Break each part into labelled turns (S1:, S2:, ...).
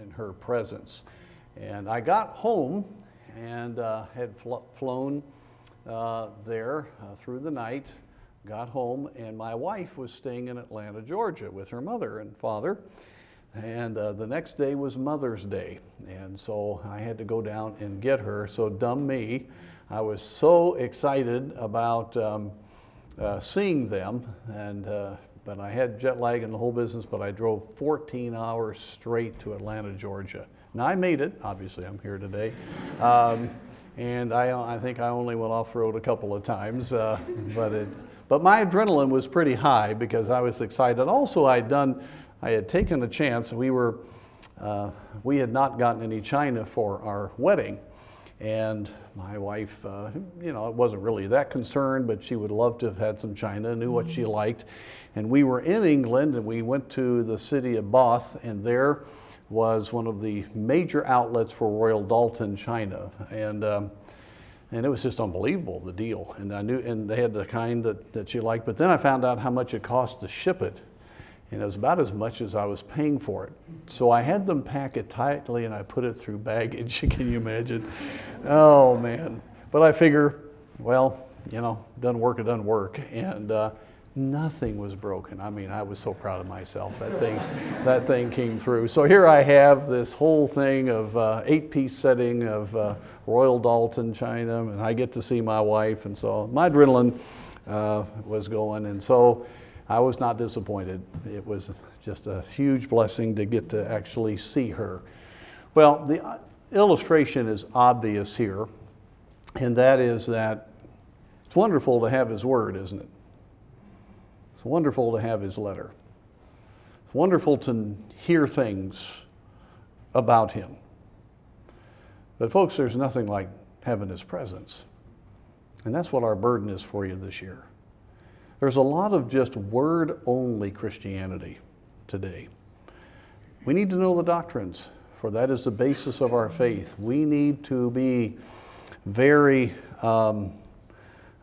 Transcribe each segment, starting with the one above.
S1: in her presence. And I got home and uh, had fl- flown uh, there uh, through the night, got home, and my wife was staying in Atlanta, Georgia with her mother and father. And uh, the next day was Mother's Day. And so I had to go down and get her. So, dumb me, I was so excited about um, uh, seeing them. And, uh, but I had jet lag in the whole business, but I drove 14 hours straight to Atlanta, Georgia. Now, I made it. Obviously, I'm here today. Um, and I, I think I only went off road a couple of times, uh, but it, but my adrenaline was pretty high because I was excited. Also, I'd done I had taken a chance. We were, uh, we had not gotten any china for our wedding, and my wife, uh, you know, wasn't really that concerned, but she would love to have had some china, knew what she liked, and we were in England, and we went to the city of Bath, and there was one of the major outlets for Royal Doulton china, and. Um, and it was just unbelievable the deal. And i knew and they had the kind that, that she liked. But then i found out how much it cost to ship it and it was about as much as I was paying for it. So I had them pack it tightly and I put it through baggage. Can you imagine? Oh man. But I figure, well, you know, doesn't work, it doesn't work. And uh, nothing was broken. I mean, I was so proud of myself. That thing, that thing came through. So here I have this whole thing of uh, eight-piece setting of uh, Royal Doulton china, and I get to see my wife, and so my adrenaline uh, was going. And so I was not disappointed. It was just a huge blessing to get to actually see her. Well, the uh, illustration is obvious here, and that is that it's wonderful to have His Word, isn't it? It's wonderful to have His letter. It's wonderful to hear things about Him. But, folks, there's nothing like having His presence. And that's what our burden is for you this year. There's a lot of just word only Christianity today. We need to know the doctrines, for that is the basis of our faith. We need to be very um,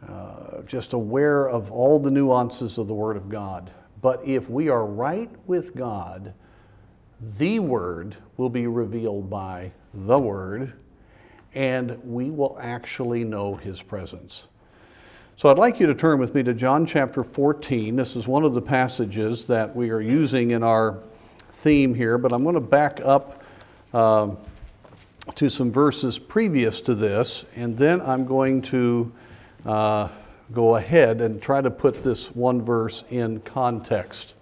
S1: uh, just aware of all the nuances of the Word of God. But if we are right with God, the Word will be revealed by the Word, and we will actually know His presence. So I'd like you to turn with me to John chapter 14. This is one of the passages that we are using in our theme here, but I'm going to back up uh, to some verses previous to this, and then I'm going to uh, go ahead and try to put this one verse in context.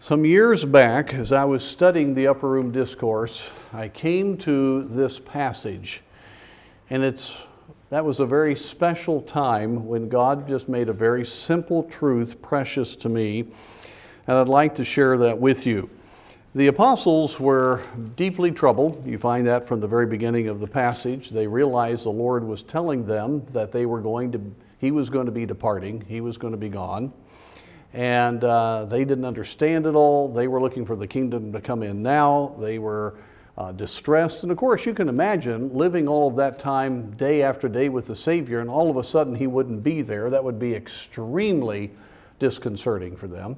S1: Some years back, as I was studying the Upper Room Discourse, I came to this passage, and it's that was a very special time when God just made a very simple truth precious to me, and I'd like to share that with you. The apostles were deeply troubled. You find that from the very beginning of the passage. They realized the Lord was telling them that they were going to, He was going to be departing, He was going to be gone. And uh, they didn't understand it all. They were looking for the kingdom to come in now. They were uh, distressed. And of course, you can imagine living all of that time, day after day, with the Savior, and all of a sudden He wouldn't be there. That would be extremely disconcerting for them.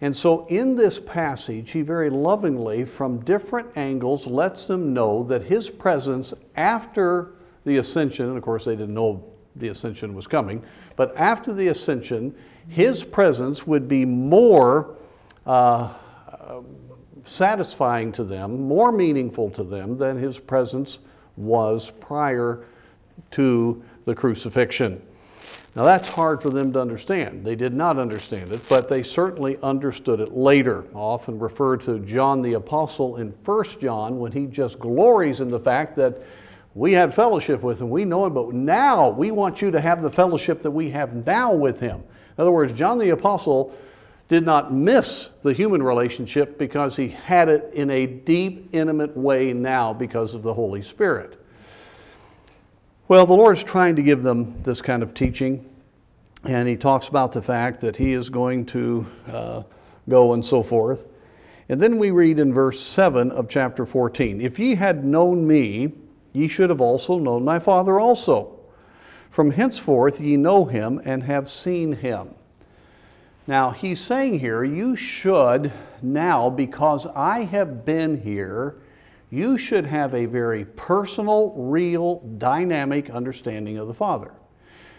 S1: And so, in this passage, He very lovingly, from different angles, lets them know that His presence after the ascension, and of course, they didn't know the ascension was coming, but after the ascension, His presence would be more. Uh, satisfying to them, more meaningful to them than his presence was prior to the crucifixion. Now, that's hard for them to understand. They did not understand it, but they certainly understood it later. I often refer to John the Apostle in 1 John when he just glories in the fact that we had fellowship with him, we know him, but now we want you to have the fellowship that we have now with him. In other words, John the Apostle did not miss the human relationship because he had it in a deep, intimate way now because of the Holy Spirit. Well, the Lord's trying to give them this kind of teaching, and he talks about the fact that he is going to uh, go and so forth. And then we read in verse 7 of chapter 14 If ye had known me, ye should have also known my Father also. From henceforth ye know him and have seen him. Now, he's saying here, you should now, because I have been here, you should have a very personal, real, dynamic understanding of the Father.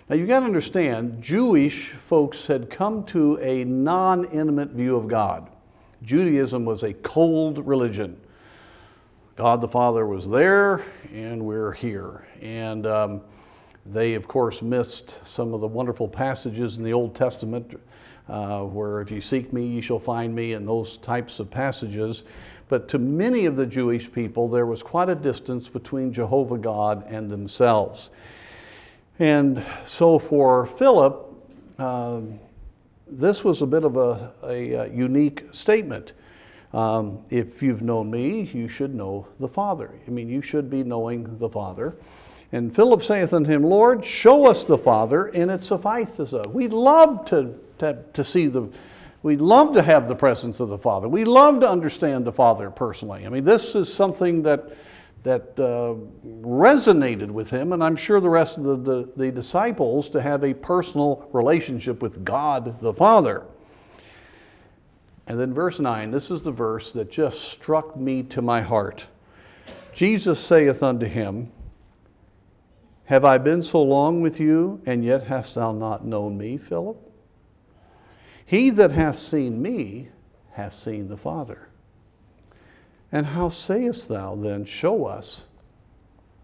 S1: Now, you've got to understand, Jewish folks had come to a non intimate view of God. Judaism was a cold religion. God the Father was there, and we're here. And um, they, of course, missed some of the wonderful passages in the Old Testament uh, where if you seek me, you shall find me, and those types of passages. But to many of the Jewish people, there was quite a distance between Jehovah God and themselves. And so for Philip, uh, this was a bit of a, a, a unique statement. Um, if you've known me, you should know the Father. I mean, you should be knowing the Father. And Philip saith unto him, Lord, show us the Father, and it sufficeth us. We love to, to, to see the, we love to have the presence of the Father. We love to understand the Father personally. I mean, this is something that, that uh, resonated with him, and I'm sure the rest of the, the, the disciples, to have a personal relationship with God the Father. And then verse 9, this is the verse that just struck me to my heart. Jesus saith unto him, have I been so long with you, and yet hast thou not known me, Philip? He that hath seen me hath seen the Father. And how sayest thou then, Show us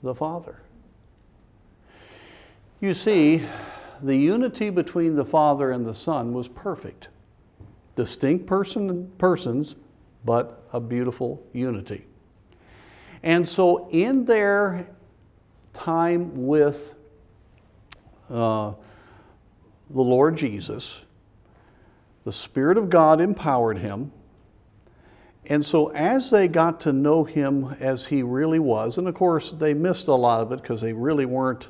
S1: the Father? You see, the unity between the Father and the Son was perfect. Distinct person, persons, but a beautiful unity. And so, in their time with uh, the Lord Jesus, the Spirit of God empowered him. And so, as they got to know him as he really was, and of course, they missed a lot of it because they really weren't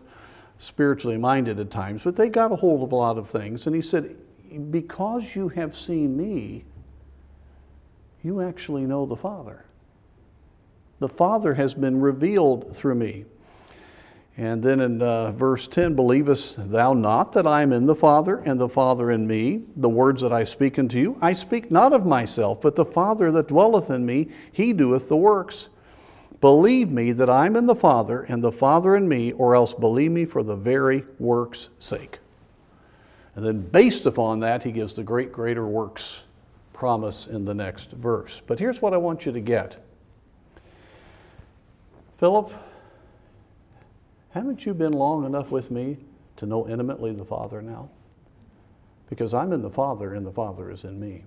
S1: spiritually minded at times, but they got a hold of a lot of things. And he said, Because you have seen me, you actually know the Father. The Father has been revealed through me. And then in uh, verse 10, believest thou not that I am in the Father, and the Father in me? The words that I speak unto you, I speak not of myself, but the Father that dwelleth in me, he doeth the works. Believe me that I'm in the Father, and the Father in me, or else believe me for the very works' sake. And then, based upon that, he gives the great greater works promise in the next verse. But here's what I want you to get Philip, haven't you been long enough with me to know intimately the Father now? Because I'm in the Father and the Father is in me.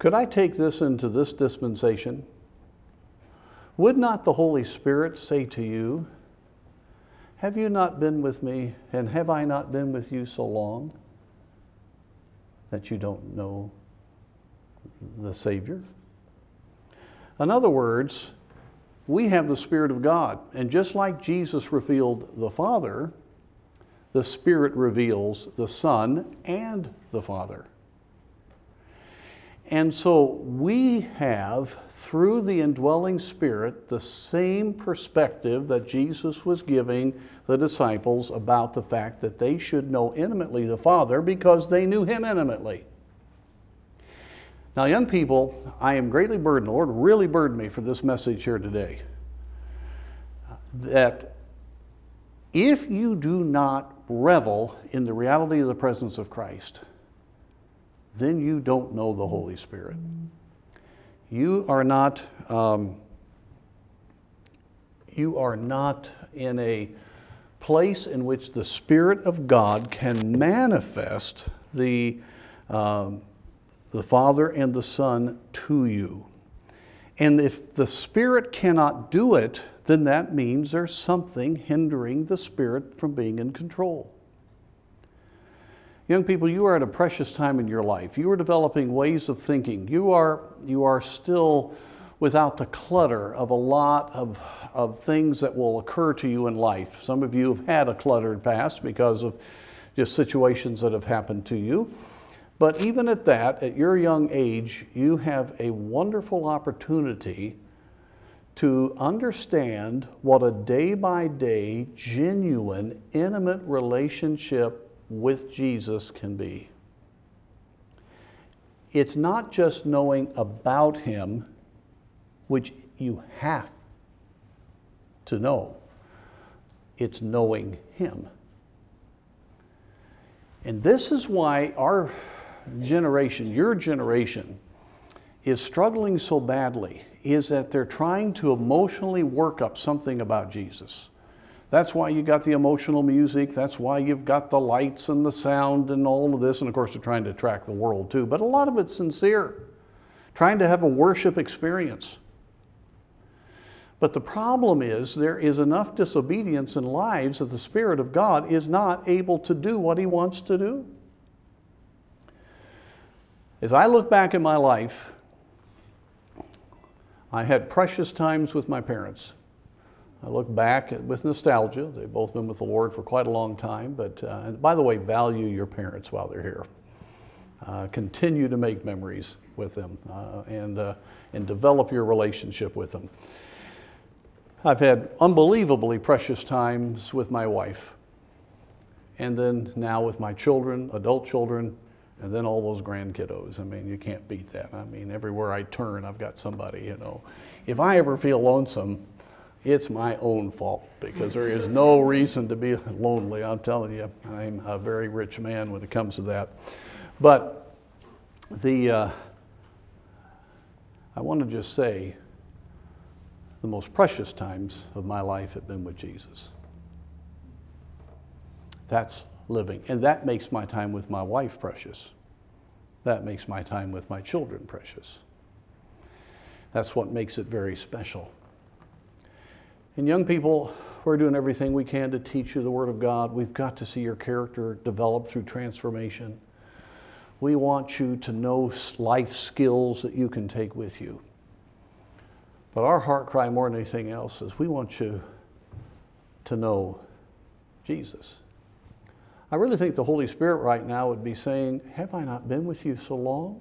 S1: Could I take this into this dispensation? Would not the Holy Spirit say to you, Have you not been with me, and have I not been with you so long that you don't know the Savior? In other words, we have the Spirit of God. And just like Jesus revealed the Father, the Spirit reveals the Son and the Father. And so we have, through the indwelling Spirit, the same perspective that Jesus was giving the disciples about the fact that they should know intimately the Father because they knew Him intimately. Now, young people, I am greatly burdened. The Lord really burdened me for this message here today. That if you do not revel in the reality of the presence of Christ, then you don't know the Holy Spirit. You are not. Um, you are not in a place in which the Spirit of God can manifest the um, the Father and the Son to you. And if the Spirit cannot do it, then that means there's something hindering the Spirit from being in control. Young people, you are at a precious time in your life. You are developing ways of thinking. You are, you are still without the clutter of a lot of, of things that will occur to you in life. Some of you have had a cluttered past because of just situations that have happened to you. But even at that, at your young age, you have a wonderful opportunity to understand what a day by day, genuine, intimate relationship with Jesus can be. it's not just knowing about Him, which you have to know, it's knowing Him. And this is why our generation, your generation, is struggling so badly, is that they're trying to emotionally work up something about Jesus. That's why you got the emotional music. That's why you've got the lights and the sound and all of this. And of course, they're trying to attract the world too. But a lot of it's sincere, trying to have a worship experience. But the problem is, there is enough disobedience in lives that the Spirit of God is not able to do what He wants to do. As I look back in my life, I had precious times with my parents. I look back with nostalgia. They've both been with the Lord for quite a long time. But uh, by the way, value your parents while they're here. Uh, continue to make memories with them uh, and, uh, and develop your relationship with them. I've had unbelievably precious times with my wife, and then now with my children, adult children, and then all those grandkiddos. I mean, you can't beat that. I mean, everywhere I turn, I've got somebody, you know. If I ever feel lonesome, it's my own fault because there is no reason to be lonely. I'm telling you, I'm a very rich man when it comes to that. But the, uh, I want to just say, the most precious times of my life have been with Jesus. That's living. And that makes my time with my wife precious. That makes my time with my children precious. That's what makes it very special. And young people, we're doing everything we can to teach you the Word of God. We've got to see your character develop through transformation. We want you to know life skills that you can take with you. But our heart cry more than anything else is we want you to know Jesus. I really think the Holy Spirit right now would be saying, Have I not been with you so long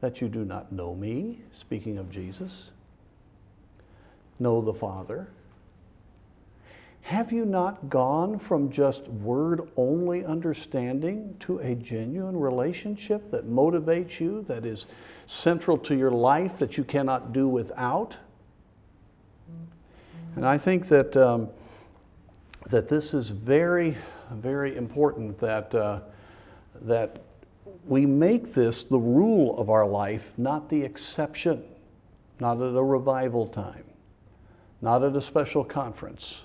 S1: that you do not know me? Speaking of Jesus know the Father? Have you not gone from just word only understanding to a genuine relationship that motivates you, that is central to your life, that you cannot do without? And I think that, um, that this is very, very important that, uh, that we make this the rule of our life, not the exception, not at a revival time not at a special conference,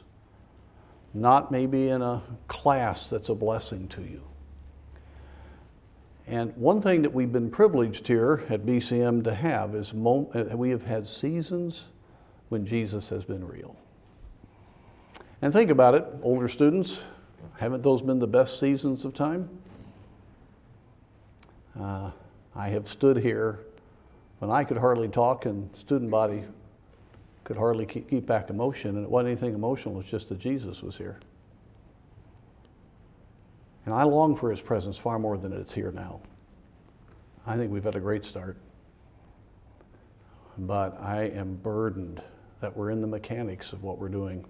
S1: not maybe in a class that's a blessing to you. And one thing that we've been privileged here at BCM to have is uh, we have had seasons when Jesus has been real. And think about it, older students, haven't those been the best seasons of time? Uh, I have stood here when I could hardly talk and student body could hardly keep, keep back emotion, and it wasn't anything emotional, it's just that Jesus was here. And I long for his presence far more than it's here now. I think we've had a great start. But I am burdened that we're in the mechanics of what we're doing,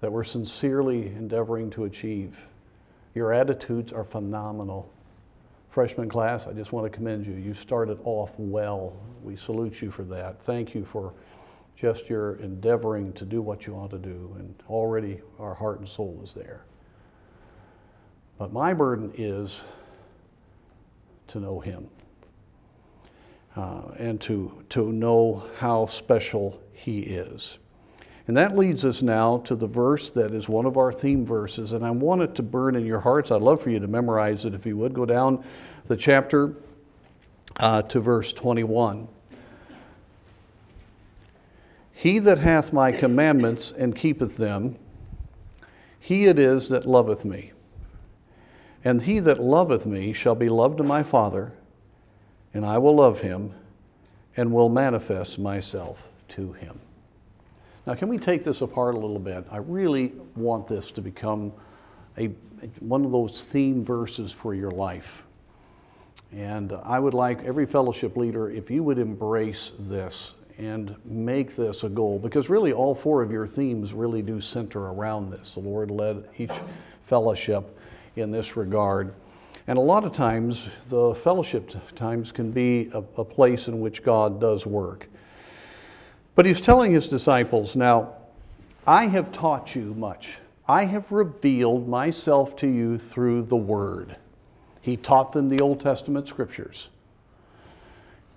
S1: that we're sincerely endeavoring to achieve. Your attitudes are phenomenal. Freshman class, I just want to commend you. You started off well. We salute you for that. Thank you for just your endeavoring to do what you ought to do, and already our heart and soul is there. But my burden is to know Him uh, and to, to know how special He is. And that leads us now to the verse that is one of our theme verses, and I want it to burn in your hearts. I'd love for you to memorize it if you would. Go down the chapter uh, to verse 21. He that hath my commandments and keepeth them, he it is that loveth me. And he that loveth me shall be loved of my Father, and I will love him and will manifest myself to him. Now, can we take this apart a little bit? I really want this to become a, one of those theme verses for your life. And I would like every fellowship leader, if you would embrace this and make this a goal because really all four of your themes really do center around this. The Lord led each fellowship in this regard. And a lot of times, the fellowship times can be a, a place in which God does work. But he's telling his disciples, Now, I have taught you much. I have revealed myself to you through the Word. He taught them the Old Testament scriptures.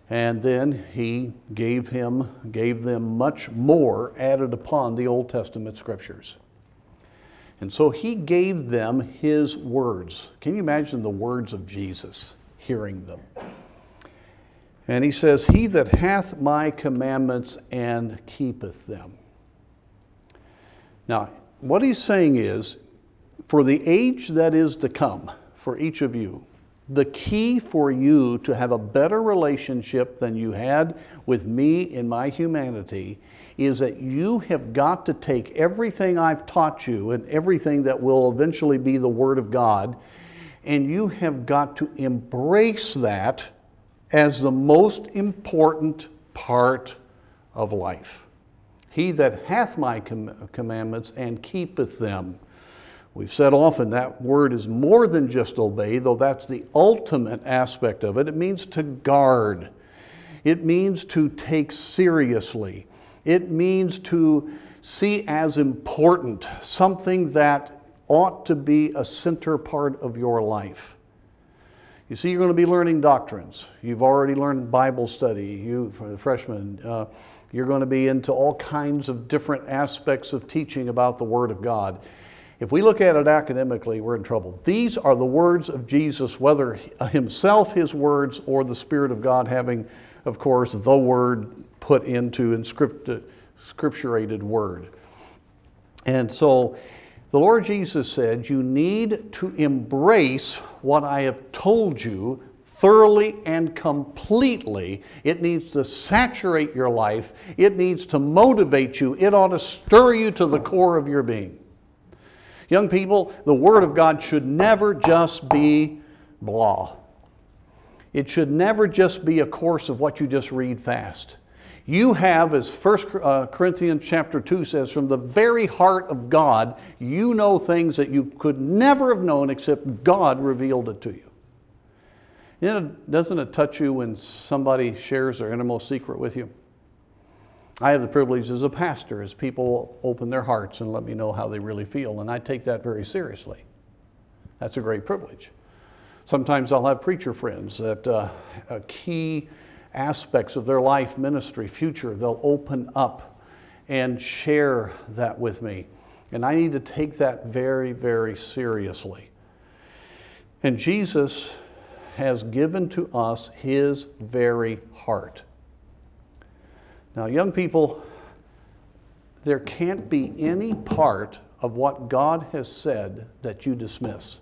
S1: And then he gave him gave them much more added upon the Old Testament scriptures. And so he gave them his words. Can you imagine the words of Jesus, hearing them? And he says, He that hath my commandments and keepeth them. Now, what he's saying is, for the age that is to come, for each of you, the key for you to have a better relationship than you had with me in my humanity is that you have got to take everything I've taught you and everything that will eventually be the Word of God, and you have got to embrace that as the most important part of life. He that hath my com- commandments and keepeth them. We've said often that word is more than just obey, though that's the ultimate aspect of it. It means to guard, it means to take seriously, it means to see as important, something that ought to be a center part of your life. You see, you're going to be learning doctrines. You've already learned Bible study, you, freshmen. Uh, you're going to be into all kinds of different aspects of teaching about the Word of God. If we look at it academically, we're in trouble. These are the words of Jesus, whether himself, his words, or the Spirit of God having, of course, the Word put into inscripted, scripturated word. And so the Lord Jesus said, You need to embrace what I have told you thoroughly and completely. It needs to saturate your life, it needs to motivate you, it ought to stir you to the core of your being. Young people, the Word of God should never just be blah. It should never just be a course of what you just read fast. You have, as 1 uh, Corinthians chapter 2 says, from the very heart of God, you know things that you could never have known except God revealed it to you. You know, doesn't it touch you when somebody shares their innermost secret with you? I have the privilege as a pastor, as people open their hearts and let me know how they really feel, and I take that very seriously. That's a great privilege. Sometimes I'll have preacher friends that uh, a key aspects of their life, ministry, future, they'll open up and share that with me. And I need to take that very, very seriously. And Jesus has given to us his very heart. Now, young people, there can't be any part of what God has said that you dismiss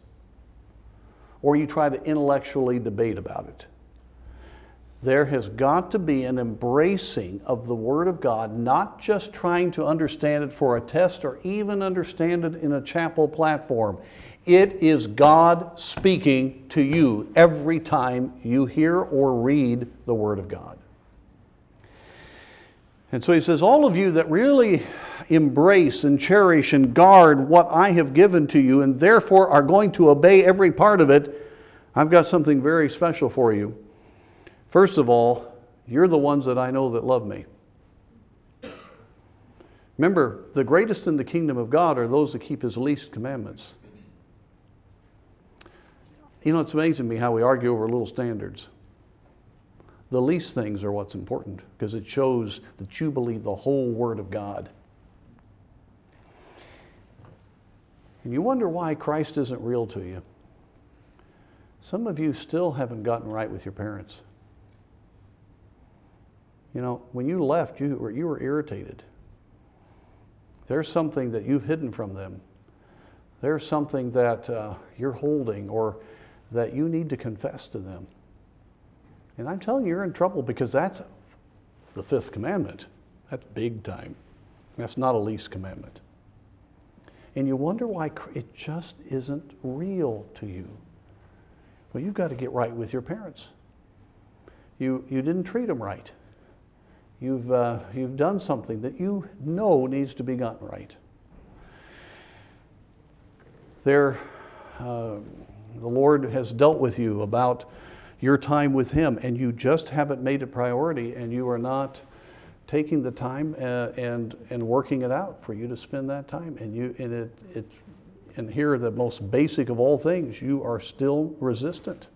S1: or you try to intellectually debate about it there has got to be an embracing of the Word of God, not just trying to understand it for a test or even understand it in a chapel platform. It is God speaking to you every time you hear or read the Word of God. And so he says, All of you that really embrace and cherish and guard what I have given to you, and therefore are going to obey every part of it, I've got something very special for you. First of all, you're the ones that I know that love me. Remember, the greatest in the kingdom of God are those that keep his least commandments. You know, it's amazing to me how we argue over little standards. The least things are what's important because it shows that you believe the whole Word of God. And you wonder why Christ isn't real to you. Some of you still haven't gotten right with your parents. You know, when you left, you were, you were irritated. There's something that you've hidden from them. There's something that uh, you're holding or that you need to confess to them. And I'm telling you, you're in trouble because that's the fifth commandment. That's big time. That's not a least commandment. And you wonder why it just isn't real to you. Well, you've got to get right with your parents. You, you didn't treat them right. You've, uh, you've done something that you know needs to be gotten right. There, uh, the Lord has dealt with you about your time with Him, and you just haven't made it priority, and you are not taking the time uh, and, and working it out for you to spend that time. And, you, and, it, it, and here, the most basic of all things, you are still resistant.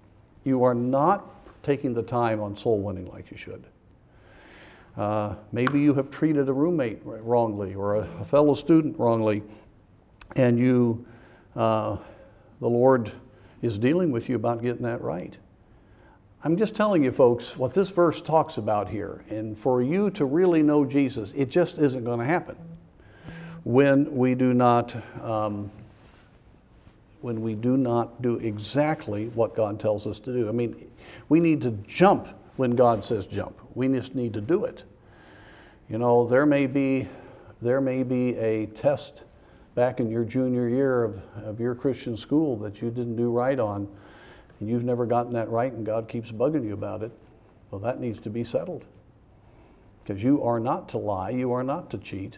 S1: You are not taking the time on soul winning like you should. Uh, maybe you have treated a roommate wrongly or a, a fellow student wrongly, and you, uh, the Lord is dealing with you about getting that right. I'm just telling you, folks, what this verse talks about here. And for you to really know Jesus, it just isn't going to happen when we do not. Um, when we do not do exactly what God tells us to do. I mean, we need to jump when God says jump. We just need to do it. You know, there may be, there may be a test back in your junior year of, of your Christian school that you didn't do right on and you've never gotten that right and God keeps bugging you about it, well, that needs to be settled. Because you are not to lie, you are not to cheat.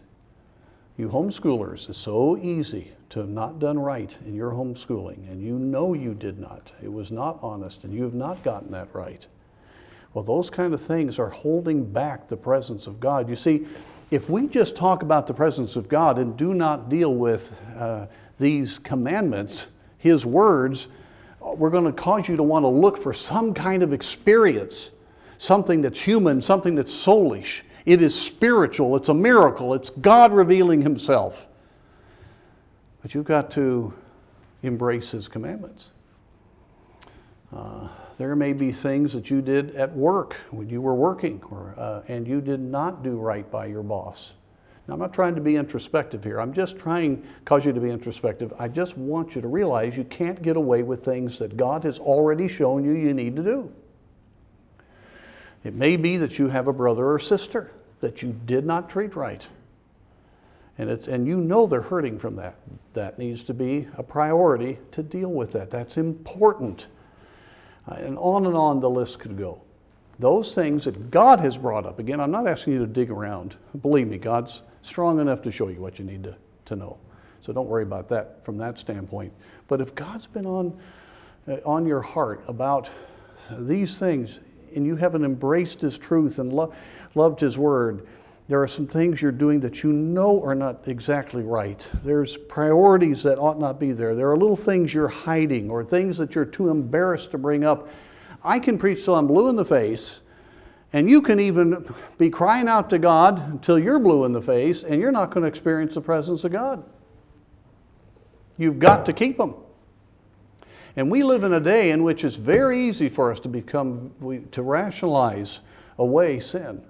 S1: You homeschoolers, it's so easy to have not done right in your homeschooling, and you know you did not. It was not honest, and you have not gotten that right. Well, those kind of things are holding back the presence of God. You see, if we just talk about the presence of God and do not deal with uh, these commandments, His words, we're going to cause you to want to look for some kind of experience, something that's human, something that's soulish. It is spiritual, it's a miracle, it's God revealing Himself. But you've got to embrace His commandments. Uh, there may be things that you did at work when you were working, or, uh, and you did not do right by your boss. Now, I'm not trying to be introspective here. I'm just trying cause you to be introspective. I just want you to realize you can't get away with things that God has already shown you you need to do. It may be that you have a brother or sister that you did not treat right. And, it's, and you know they're hurting from that. That needs to be a priority to deal with that. That's important. And on and on the list could go. Those things that God has brought up. Again, I'm not asking you to dig around. Believe me, God's strong enough to show you what you need to, to know. So don't worry about that from that standpoint. But if God's been on, uh, on your heart about these things and you haven't embraced His truth and lo- loved His word, there are some things you're doing that you know are not exactly right. There's priorities that ought not be there. There are little things you're hiding or things that you're too embarrassed to bring up. I can preach till I'm blue in the face and you can even be crying out to God until you're blue in the face and you're not going to experience the presence of God. You've got to keep them. And we live in a day in which it's very easy for us to become, to rationalize away sin.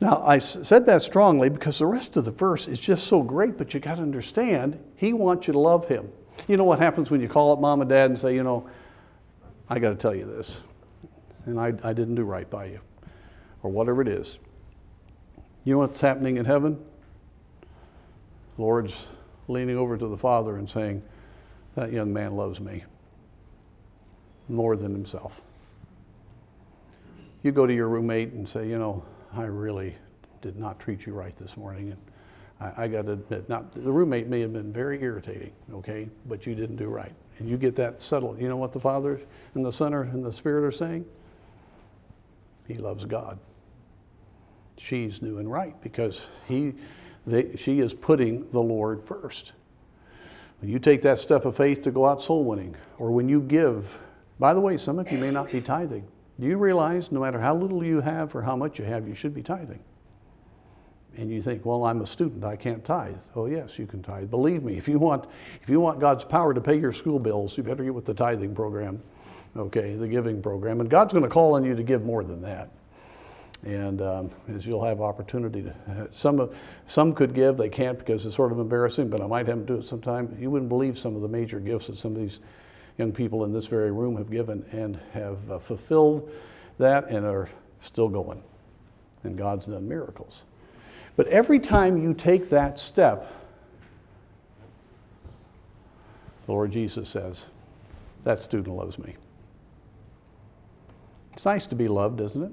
S1: Now, I said that strongly because the rest of the verse is just so great, but you got to understand, He wants you to love Him. You know what happens when you call up mom and dad and say, you know, I got to tell you this and I, I didn't do right by you, or whatever it is. You know what's happening in heaven? Lord's leaning over to the Father and saying, That young man loves me more than himself. You go to your roommate and say, You know, I really did not treat you right this morning. And I, I got to admit, not, the roommate may have been very irritating, okay, but you didn't do right. And you get that settled. You know what the Father and the Son and the Spirit are saying? He loves God. She's new and right because he, they, she is putting the Lord first. When you take that step of faith to go out soul winning, or when you give, by the way, some of you may not be tithing. Do you realize no matter how little you have or how much you have, you should be tithing? And you think, well, I'm a student, I can't tithe. Oh, yes, you can tithe. Believe me, if you want, if you want God's power to pay your school bills, you better get with the tithing program okay, the giving program. And God's going to call on you to give more than that. And um, as you'll have opportunity to, some, some could give, they can't because it's sort of embarrassing, but I might have them do it sometime. You wouldn't believe some of the major gifts that some of these young people in this very room have given and have uh, fulfilled that and are still going. And God's done miracles. But every time you take that step, the Lord Jesus says, that student loves me. It's nice to be loved, isn't it?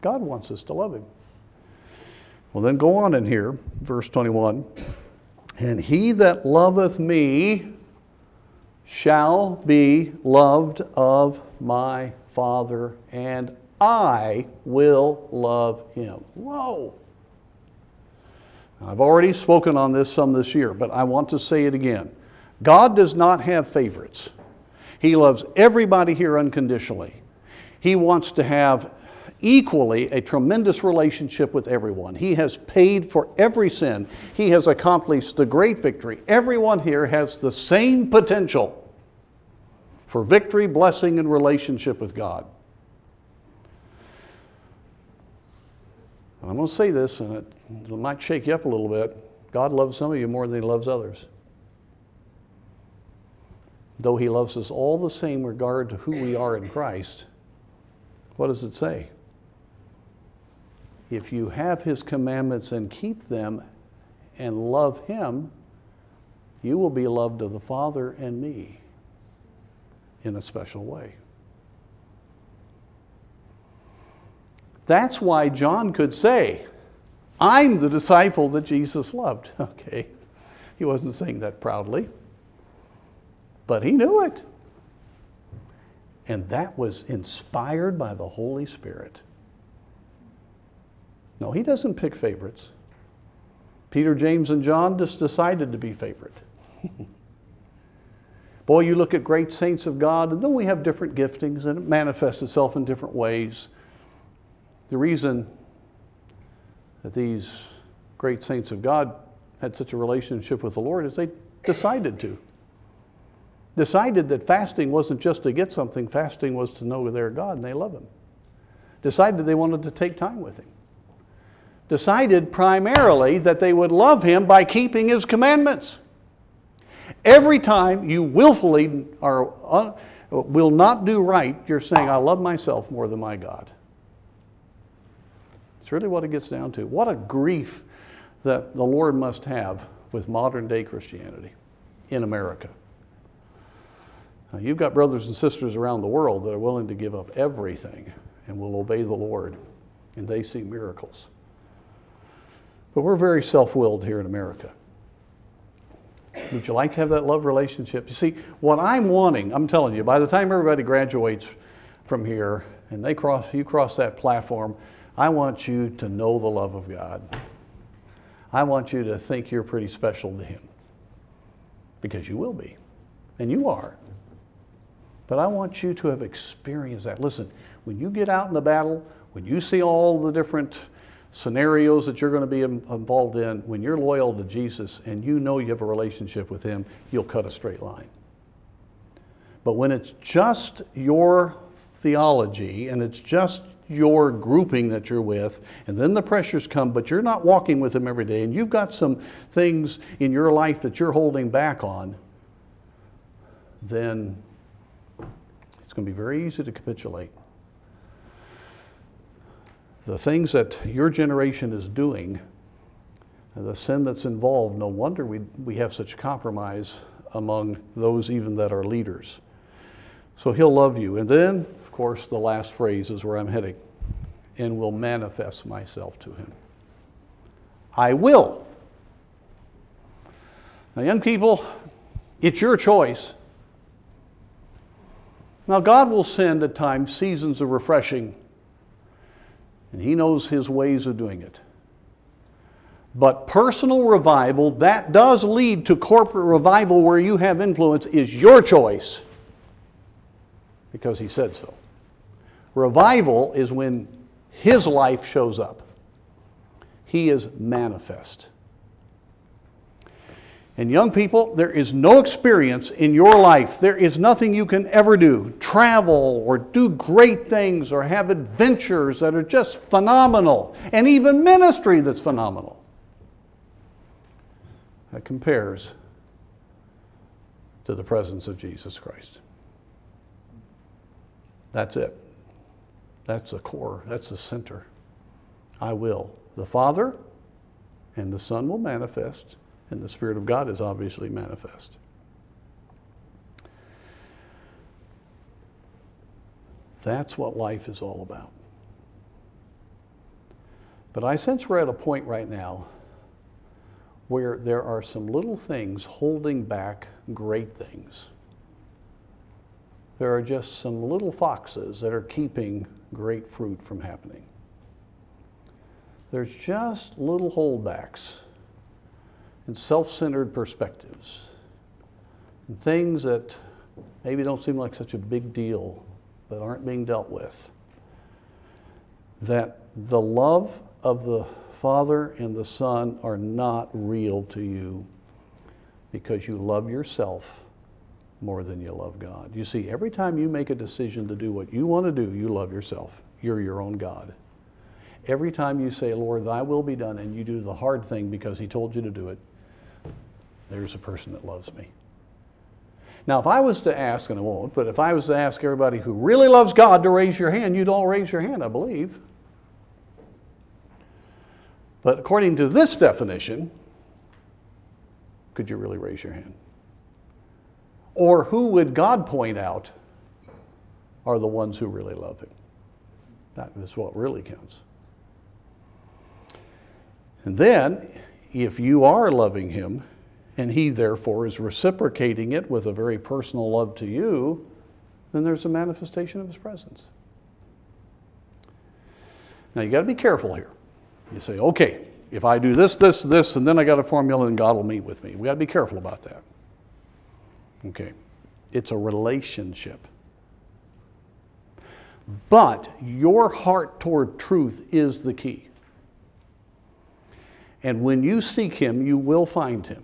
S1: God wants us to love Him. Well, then go on in here, verse 21. And he that loveth me shall be loved of my Father, and I will love him. Whoa. I've already spoken on this some this year, but I want to say it again. God does not have favorites. He loves everybody here unconditionally. He wants to have equally a tremendous relationship with everyone. He has paid for every sin. He has accomplished the great victory. Everyone here has the same potential for victory, blessing, and relationship with God. I'm going to say this, and it, it might shake you up a little bit. God loves some of you more than He loves others. Though He loves us all the same regard to who we are in Christ, what does it say? If you have His commandments and keep them and love Him, you will be loved of the Father and me in a special way. That's why John could say, I'm the disciple that Jesus loved. Okay, he wasn't saying that proudly, but he knew it. And that was inspired by the Holy Spirit. No, he doesn't pick favorites. Peter, James, and John just decided to be favorite. Boy, you look at great saints of God, and then we have different giftings, and it manifests itself in different ways. The reason that these great saints of God had such a relationship with the Lord is they decided to. Decided that fasting wasn't just to get something, fasting was to know their God and they love Him. Decided they wanted to take time with Him. Decided primarily that they would love Him by keeping His commandments. Every time you willfully are, uh, will not do right, you're saying, I love myself more than my God. It's really what it gets down to. What a grief that the Lord must have with modern day Christianity in America. Now, you've got brothers and sisters around the world that are willing to give up everything and will obey the Lord, and they see miracles. But we're very self willed here in America. Would you like to have that love relationship? You see, what I'm wanting, I'm telling you, by the time everybody graduates from here and they cross, you cross that platform, I want you to know the love of God. I want you to think you're pretty special to Him because you will be, and you are. But I want you to have experienced that. Listen, when you get out in the battle, when you see all the different scenarios that you're going to be involved in, when you're loyal to Jesus and you know you have a relationship with Him, you'll cut a straight line. But when it's just your theology and it's just your grouping that you're with, and then the pressures come, but you're not walking with them every day, and you've got some things in your life that you're holding back on, then it's going to be very easy to capitulate. The things that your generation is doing, the sin that's involved, no wonder we, we have such compromise among those even that are leaders. So he'll love you. And then of course, the last phrase is where I'm heading and will manifest myself to him. I will. Now, young people, it's your choice. Now, God will send at times seasons of refreshing, and He knows His ways of doing it. But personal revival, that does lead to corporate revival where you have influence, is your choice because He said so. Revival is when His life shows up, He is manifest. And young people, there is no experience in your life. There is nothing you can ever do. Travel or do great things or have adventures that are just phenomenal, and even ministry that's phenomenal. That compares to the presence of Jesus Christ. That's it. That's the core, that's the center. I will. The Father and the Son will manifest, and the Spirit of God is obviously manifest. That's what life is all about. But I sense we're at a point right now where there are some little things holding back great things there are just some little foxes that are keeping great fruit from happening. There's just little holdbacks and self centered perspectives and things that maybe don't seem like such a big deal but aren't being dealt with. That the love of the Father and the Son are not real to you because you love yourself more than you love God. You see, every time you make a decision to do what you want to do, you love yourself. You're your own God. Every time you say, Lord, thy will be done, and you do the hard thing because he told you to do it, there's a person that loves me. Now, if I was to ask, and I won't, but if I was to ask everybody who really loves God to raise your hand, you'd all raise your hand, I believe. But according to this definition, could you really raise your hand? Or who would God point out are the ones who really love Him? That is what really counts. And then, if you are loving Him, and He therefore is reciprocating it with a very personal love to you, then there's a manifestation of His presence. Now, you got to be careful here. You say, okay, if I do this, this, this, and then I got a formula and God will meet with me. We got to be careful about that. Okay. It's a relationship. But your heart toward truth is the key. And when you seek Him, you will find Him.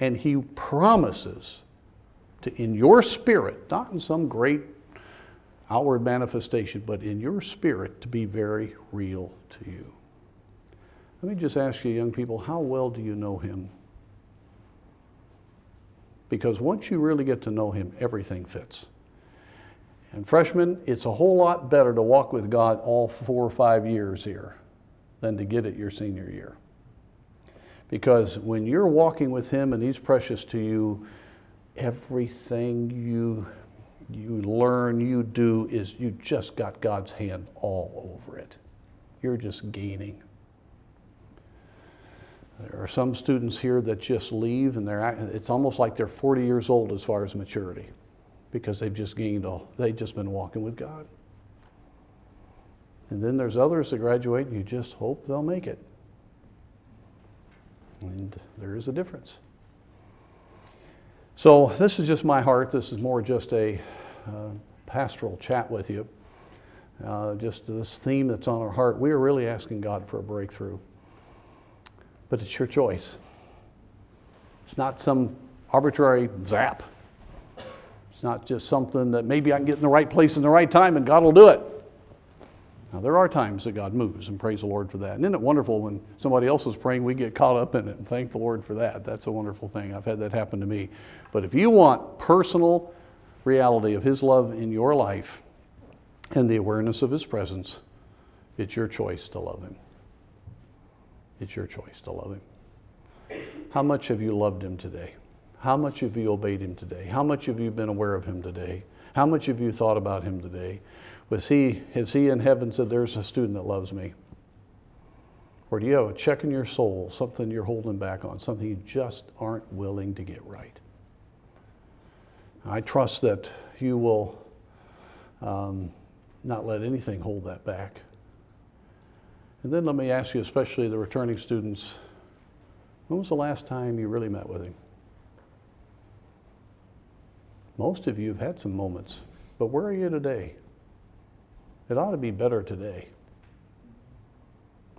S1: And He promises to, in your spirit, not in some great outward manifestation, but in your spirit, to be very real to you. Let me just ask you, young people, how well do you know Him? Because once you really get to know Him, everything fits. And freshmen, it's a whole lot better to walk with God all four or five years here than to get it your senior year. Because when you're walking with Him and He's precious to you, everything you you learn, you do, is you just got God's hand all over it. You're just gaining. There are some students here that just leave and they're, it's almost like they're 40 years old as far as maturity because they've just gained all, they've just been walking with God. And then there's others that graduate and you just hope they'll make it. And there is a difference. So, this is just my heart. This is more just a uh, pastoral chat with you. Uh, just this theme that's on our heart. We are really asking God for a breakthrough. But it's your choice. It's not some arbitrary zap. It's not just something that maybe I can get in the right place in the right time and God will do it. Now, there are times that God moves, and praise the Lord for that. And isn't it wonderful when somebody else is praying, we get caught up in it, and thank the Lord for that. That's a wonderful thing. I've had that happen to me. But if you want personal reality of His love in your life and the awareness of His presence, it's your choice to love Him. It's your choice to love Him. How much have you loved Him today? How much have you obeyed Him today? How much have you been aware of Him today? How much have you thought about Him today? Was he, has he in heaven said, There's a student that loves me? Or do you have a check in your soul, something you're holding back on, something you just aren't willing to get right? I trust that you will um, not let anything hold that back. And then let me ask you, especially the returning students, when was the last time you really met with him? Most of you have had some moments, but where are you today? It ought to be better today.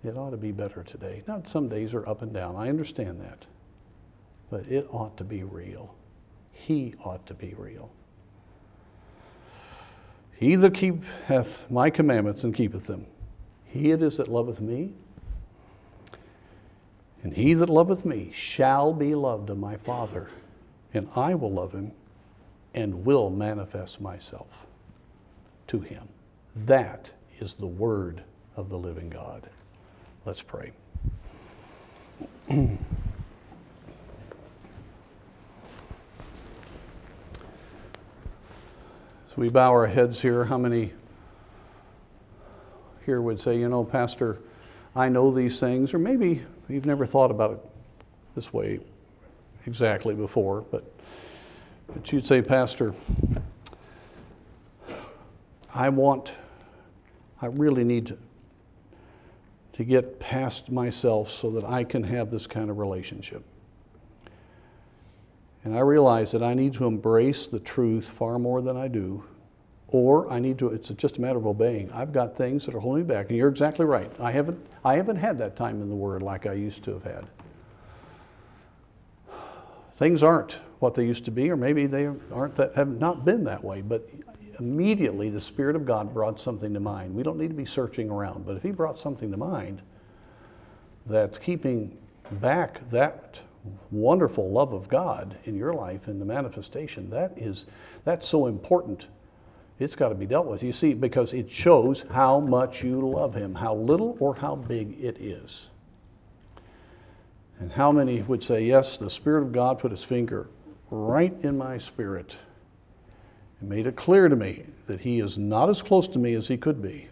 S1: It ought to be better today. Not some days are up and down. I understand that. But it ought to be real. He ought to be real. He that keepeth my commandments and keepeth them, he it is that loveth me. And he that loveth me shall be loved of my Father, and I will love him and will manifest myself to him. That is the word of the living God. Let's pray. So we bow our heads here, how many here would say, you know, Pastor, I know these things, or maybe you've never thought about it this way exactly before, but But you'd say, Pastor, I want, I really need to, to get past myself so that I can have this kind of relationship. And I realize that I need to embrace the truth far more than I do, or I need to, it's just a matter of obeying. I've got things that are holding me back, and you're exactly right. I haven't, I haven't had that time in the Word like I used to have had. Things aren't what they used to be, or maybe they aren't that, have not been that way, but immediately the Spirit of God brought something to mind. We don't need to be searching around, but if He brought something to mind that's keeping back that wonderful love of God in your life in the manifestation, that is that's so important. It's got to be dealt with. You see, because it shows how much you love Him, how little or how big it is. And how many would say, Yes, the Spirit of God put His finger right in my spirit and made it clear to me that He is not as close to me as He could be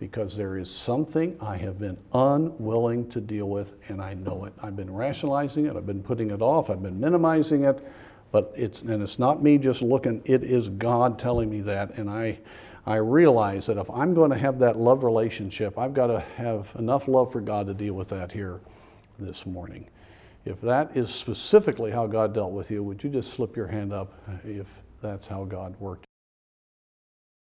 S1: because there is something I have been unwilling to deal with, and I know it. I've been rationalizing it, I've been putting it off, I've been minimizing it, but it's and it's not me just looking. It is God telling me that, and I. I realize that if I'm going to have that love relationship, I've got to have enough love for God to deal with that here this morning. If that is specifically how God dealt with you, would you just slip your hand up if that's how God worked?